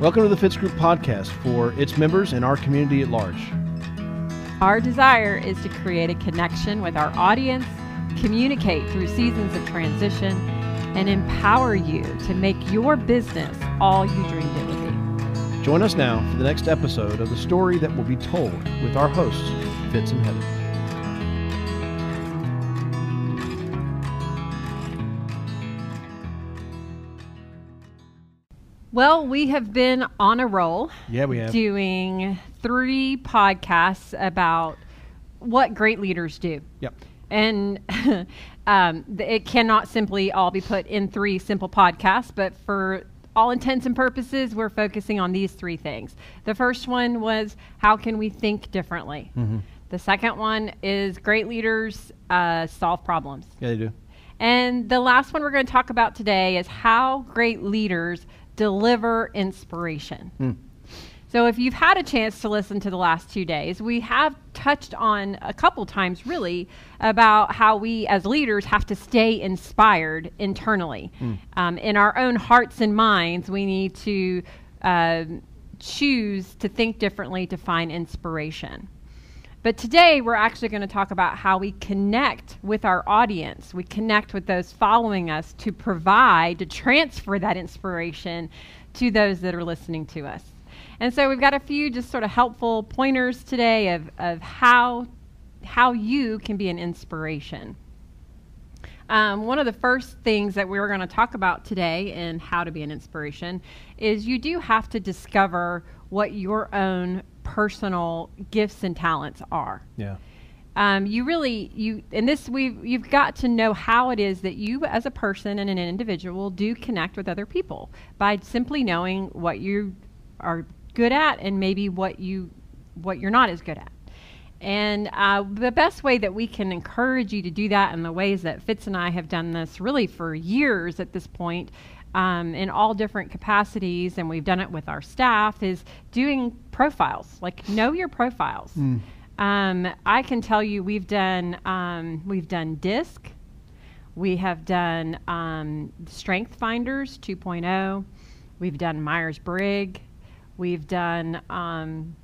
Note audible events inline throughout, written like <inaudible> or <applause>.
Welcome to the Fitz Group podcast for its members and our community at large. Our desire is to create a connection with our audience, communicate through seasons of transition, and empower you to make your business all you dreamed it would be. Join us now for the next episode of the story that will be told with our hosts, Fitz and Heather. Well, we have been on a roll. Yeah, we have. Doing three podcasts about what great leaders do. Yep. And <laughs> um, it cannot simply all be put in three simple podcasts, but for all intents and purposes, we're focusing on these three things. The first one was how can we think differently? Mm-hmm. The second one is great leaders uh, solve problems. Yeah, they do. And the last one we're going to talk about today is how great leaders deliver inspiration. Mm. So, if you've had a chance to listen to the last two days, we have touched on a couple times really about how we as leaders have to stay inspired internally. Mm. Um, in our own hearts and minds, we need to uh, choose to think differently to find inspiration. But today we're actually going to talk about how we connect with our audience. We connect with those following us to provide, to transfer that inspiration to those that are listening to us. And so we've got a few just sort of helpful pointers today of, of how, how you can be an inspiration. Um, one of the first things that we are going to talk about today in how to be an inspiration is you do have to discover what your own personal gifts and talents are. Yeah. Um, you really you and this we've you've got to know how it is that you as a person and an individual do connect with other people by simply knowing what you are good at and maybe what you what you're not as good at. And uh, the best way that we can encourage you to do that, and the ways that Fitz and I have done this really for years at this point, um, in all different capacities, and we've done it with our staff, is doing profiles. Like know your profiles. Mm. Um, I can tell you, we've done um, we've done DISC, we have done um, Strength Finders 2.0, we've done Myers Briggs, we've done um,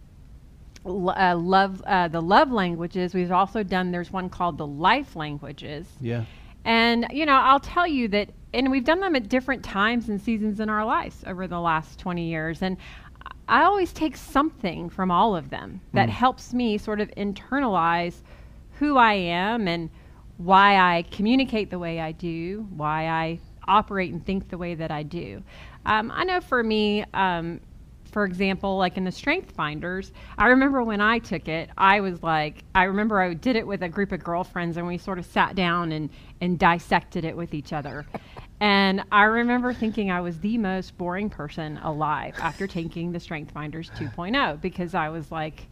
uh, love uh, the love languages. We've also done. There's one called the life languages. Yeah. And you know, I'll tell you that, and we've done them at different times and seasons in our lives over the last 20 years. And I always take something from all of them that Mm. helps me sort of internalize who I am and why I communicate the way I do, why I operate and think the way that I do. Um, I know for me, um, for example, like in the Strength Finders, I remember when I took it, I was like, I remember I did it with a group of girlfriends and we sort of sat down and, and dissected it with each other. <laughs> and I remember thinking I was the most boring person alive after taking the Strength Finders 2.0 because I was like,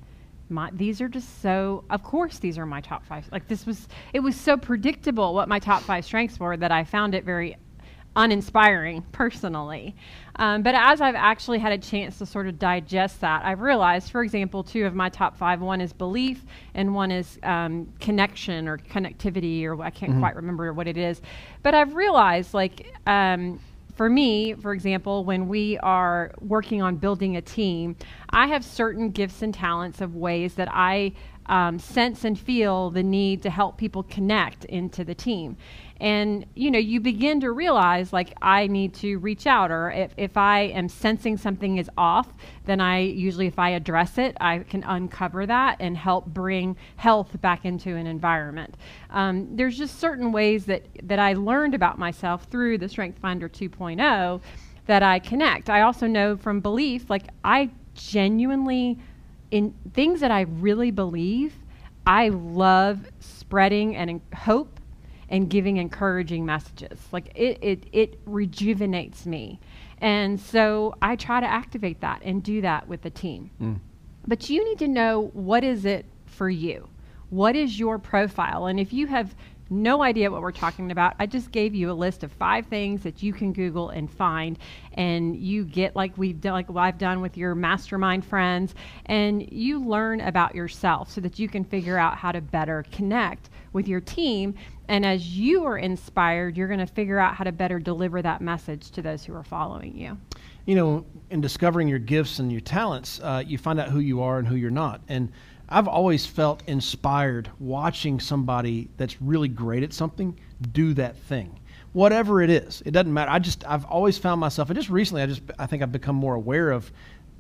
my, these are just so of course these are my top five like this was it was so predictable what my top five strengths were that i found it very uninspiring personally. Um, but as I've actually had a chance to sort of digest that, I've realized, for example, two of my top five one is belief and one is um, connection or connectivity, or I can't Mhm. quite remember what it is. But I've realized, like, um, for me, for example, when we are working on building a team, I have certain gifts and talents of ways that I um, sense and feel the need to help people connect into the team. And you know, you begin to realize like I need to reach out, or if, if I am sensing something is off, then I usually, if I address it, I can uncover that and help bring health back into an environment. Um, there's just certain ways that that I learned about myself through the Strength Finder 2.0 that I connect. I also know from belief, like I genuinely in things that I really believe, I love spreading and hope and giving encouraging messages. Like it, it, it rejuvenates me. And so I try to activate that and do that with the team. Mm. But you need to know what is it for you? What is your profile? And if you have no idea what we're talking about, I just gave you a list of five things that you can Google and find, and you get like we've done, like I've done with your mastermind friends, and you learn about yourself so that you can figure out how to better connect with your team. And as you are inspired, you're going to figure out how to better deliver that message to those who are following you. you know, in discovering your gifts and your talents, uh, you find out who you are and who you're not. And I've always felt inspired watching somebody that's really great at something do that thing. Whatever it is, it doesn't matter. I just I've always found myself, and just recently, I just I think I've become more aware of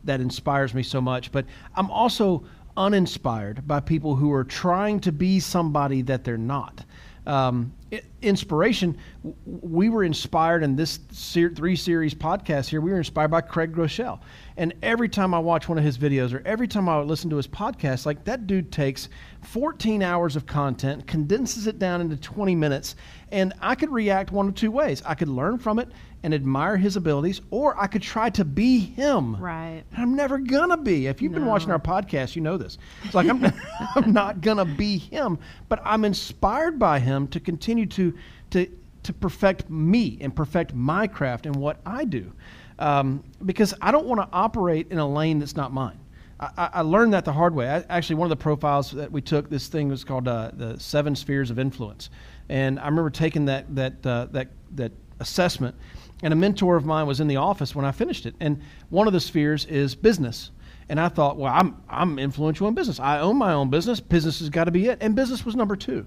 that inspires me so much. But I'm also uninspired by people who are trying to be somebody that they're not. Um, inspiration, we were inspired in this three series podcast here. We were inspired by Craig Groeschel. And every time I watch one of his videos or every time I listen to his podcast, like that dude takes 14 hours of content, condenses it down into 20 minutes, and I could react one of two ways. I could learn from it and admire his abilities, or I could try to be him. Right. And I'm never gonna be. If you've no. been watching our podcast, you know this. It's like I'm, <laughs> I'm not gonna be him, but I'm inspired by him to continue to to to perfect me and perfect my craft and what I do um, because I don't want to operate in a lane that's not mine. I, I, learned that the hard way. I, actually, one of the profiles that we took, this thing was called uh, the Seven Spheres of Influence, and I remember taking that that uh, that that assessment. And a mentor of mine was in the office when I finished it, and one of the spheres is business. And I thought, well, I'm I'm influential in business. I own my own business. Business has got to be it, and business was number two,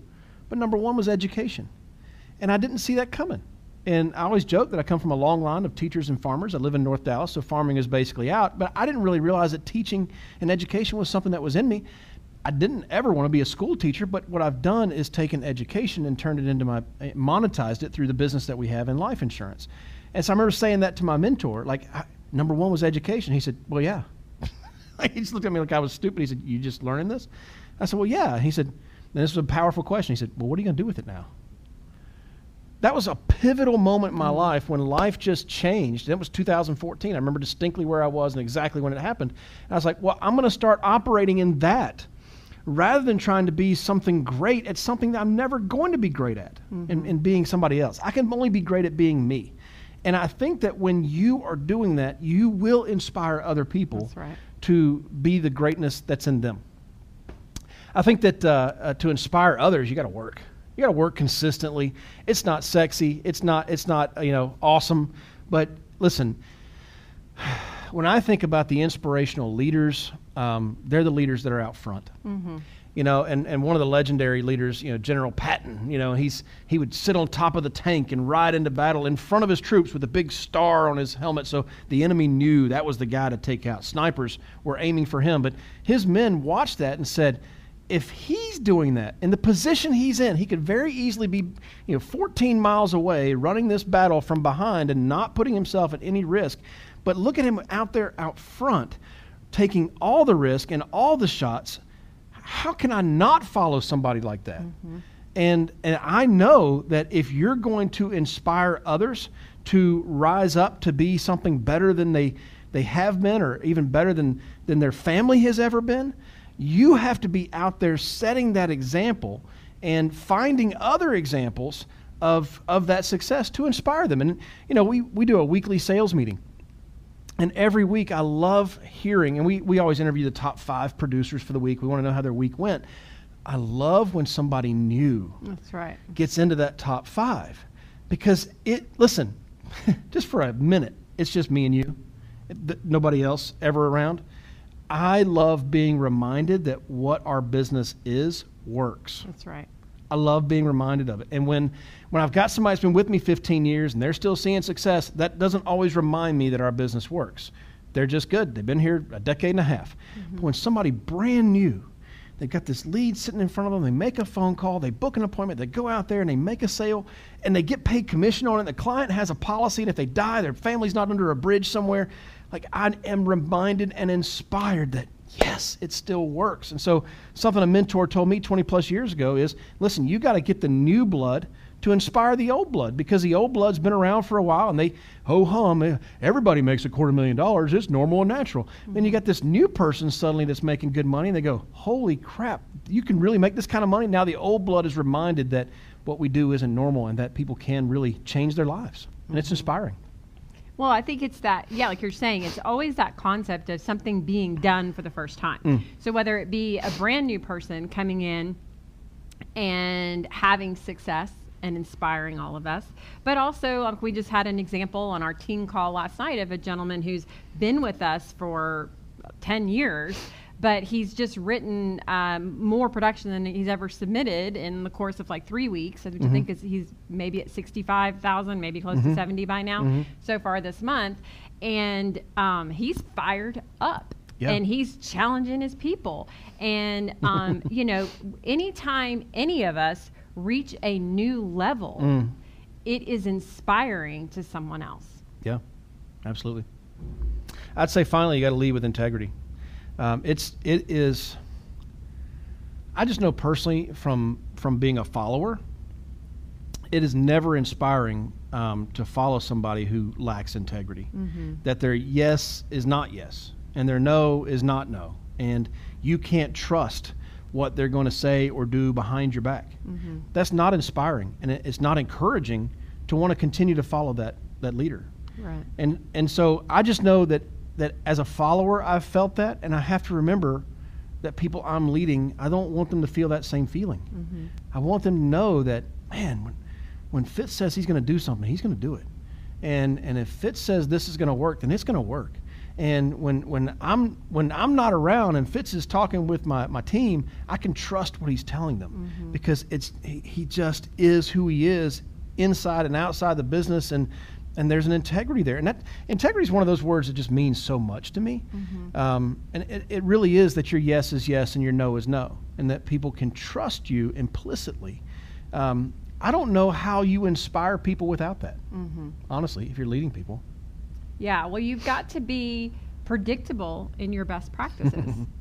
but number one was education, and I didn't see that coming. And I always joke that I come from a long line of teachers and farmers. I live in North Dallas, so farming is basically out. But I didn't really realize that teaching and education was something that was in me. I didn't ever want to be a school teacher, but what I've done is taken education and turned it into my, monetized it through the business that we have in life insurance. And so I remember saying that to my mentor, like, number one was education. He said, well, yeah. <laughs> he just looked at me like I was stupid. He said, you just learning this? I said, well, yeah. He said, and this was a powerful question. He said, well, what are you going to do with it now? that was a pivotal moment in my mm. life when life just changed. It was 2014. I remember distinctly where I was and exactly when it happened. And I was like, well, I'm going to start operating in that rather than trying to be something great at something that I'm never going to be great at mm-hmm. in, in being somebody else. I can only be great at being me. And I think that when you are doing that, you will inspire other people right. to be the greatness that's in them. I think that uh, uh, to inspire others, you got to work. You got to work consistently. It's not sexy. It's not. It's not. You know, awesome. But listen, when I think about the inspirational leaders, um, they're the leaders that are out front. Mm-hmm. You know, and, and one of the legendary leaders, you know, General Patton, you know, he's he would sit on top of the tank and ride into battle in front of his troops with a big star on his helmet, so the enemy knew that was the guy to take out. Snipers were aiming for him, but his men watched that and said, if he's doing that in the position he's in, he could very easily be, you know, 14 miles away running this battle from behind and not putting himself at any risk. But look at him out there out front, taking all the risk and all the shots. How can I not follow somebody like that? Mm-hmm. And and I know that if you're going to inspire others to rise up to be something better than they they have been or even better than than their family has ever been, you have to be out there setting that example and finding other examples of, of that success to inspire them. And, you know, we, we do a weekly sales meeting. And every week I love hearing, and we, we always interview the top five producers for the week. We want to know how their week went. I love when somebody new That's right. gets into that top five because it, listen, <laughs> just for a minute, it's just me and you, nobody else ever around. I love being reminded that what our business is works. That's right. I love being reminded of it. And when, when I've got somebody that's been with me 15 years and they're still seeing success, that doesn't always remind me that our business works. They're just good. They've been here a decade and a half. Mm-hmm. But when somebody brand new, they've got this lead sitting in front of them, they make a phone call, they book an appointment, they go out there and they make a sale, and they get paid commission on it. The client has a policy, and if they die, their family's not under a bridge somewhere like I am reminded and inspired that yes, it still works. And so something a mentor told me 20 plus years ago is, listen, you got to get the new blood to inspire the old blood because the old blood's been around for a while and they ho hum everybody makes a quarter million dollars it's normal and natural mm-hmm. then you got this new person suddenly that's making good money and they go holy crap you can really make this kind of money now the old blood is reminded that what we do isn't normal and that people can really change their lives and it's mm-hmm. inspiring well, I think it's that, yeah, like you're saying, it's always that concept of something being done for the first time. Mm. So whether it be a brand new person coming in and having success and inspiring all of us. But also, like we just had an example on our team call last night of a gentleman who's been with us for 10 years but he's just written um, more production than he's ever submitted in the course of like three weeks. which mm-hmm. I think is he's maybe at 65,000, maybe close mm-hmm. to 70 by now mm-hmm. so far this month. And um, he's fired up. Yeah. And he's challenging his people. And, <laughs> um, you know, anytime any of us reach a new level, mm. it is inspiring to someone else. Yeah, absolutely. I'd say finally, you got to lead with integrity. Um, it's it is. I just know personally from from being a follower, it is never inspiring um, to follow somebody who lacks integrity. Mm-hmm. That their yes is not yes, and their no is not no, and you can't trust what they're going to say or do behind your back. Mm-hmm. That's not inspiring, and it's not encouraging to want to continue to follow that that leader. Right. And and so I just know that that as a follower, I've felt that, and I have to remember that people I'm leading, I don't want them to feel that same feeling. Mm-hmm. I want them to know that, man, when, when Fitz says he's going to do something, he's going to do it. And, and if Fitz says this is going to work, then it's going to work. And when, when, I'm, when I'm not around and Fitz is talking with my, my team, I can trust what he's telling them mm-hmm. because it's, he, he just is who he is inside and outside the business. And, and there's an integrity there. And that integrity is one of those words that just means so much to me. Mm-hmm. Um, and it, it really is that your yes is yes and your no is no, and that people can trust you implicitly. Um, I don't know how you inspire people without that, mm-hmm. honestly, if you're leading people. Yeah, well, you've got to be predictable in your best practices. <laughs>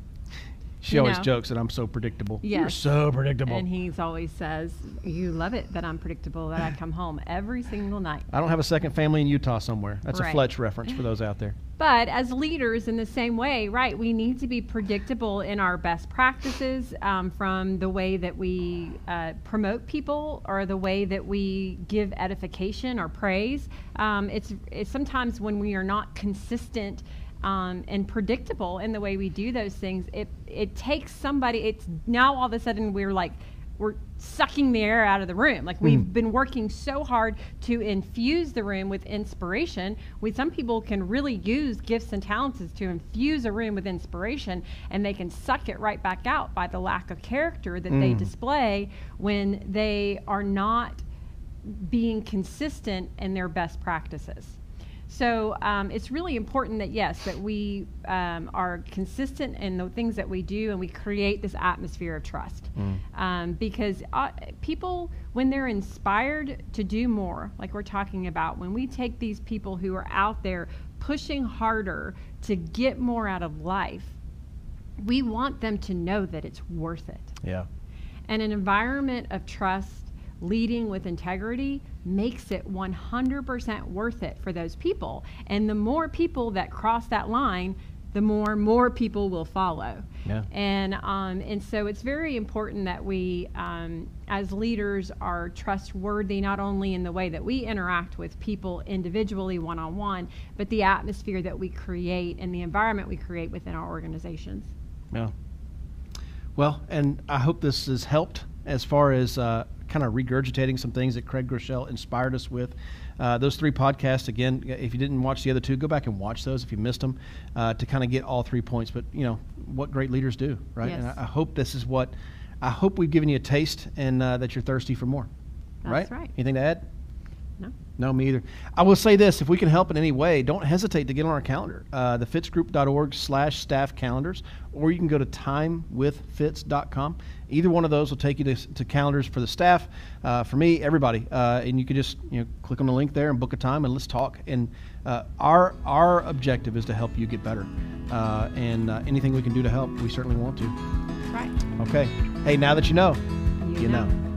She you always know? jokes that I'm so predictable. Yes. You're so predictable. And he always says, You love it that I'm predictable, that I come home every single night. I don't have a second family in Utah somewhere. That's right. a Fletch reference for those out there. <laughs> But as leaders, in the same way, right, we need to be predictable in our best practices um, from the way that we uh, promote people or the way that we give edification or praise. Um, it's, it's sometimes when we are not consistent um, and predictable in the way we do those things, it it takes somebody. It's now all of a sudden we're like we're sucking the air out of the room. Like we've mm. been working so hard to infuse the room with inspiration. We some people can really use gifts and talents to infuse a room with inspiration, and they can suck it right back out by the lack of character that mm. they display when they are not being consistent in their best practices. So um, it's really important that yes, that we um, are consistent in the things that we do, and we create this atmosphere of trust. Mm. Um, because uh, people, when they're inspired to do more, like we're talking about, when we take these people who are out there pushing harder to get more out of life, we want them to know that it's worth it. Yeah. And an environment of trust leading with integrity makes it 100% worth it for those people. And the more people that cross that line, the more more people will follow. Yeah. And um, and so it's very important that we, um, as leaders, are trustworthy not only in the way that we interact with people individually, one on one, but the atmosphere that we create and the environment we create within our organizations. Yeah. Well, and I hope this has helped as far as uh, kind of regurgitating some things that Craig Groeschel inspired us with. Uh, those three podcasts, again, if you didn't watch the other two, go back and watch those if you missed them uh, to kind of get all three points. But, you know, what great leaders do, right? Yes. And I, I, hope this is what, I hope we've given you a taste and uh, that you're thirsty for more. That's right? right. Anything to add? No. No, me either. I will say this: if we can help in any way, don't hesitate to get on our calendar, uh, thefitzgroup.org slash staff calendars, or you can go to timewithfitz.com. Either one of those will take you to, to calendars for the staff, uh, for me, everybody, uh, and you can just you know click on the link there and book a time and let's talk. And uh, our our objective is to help you get better, uh, and uh, anything we can do to help, we certainly want to. Right. Okay. Hey, now that you know, you, you know. know.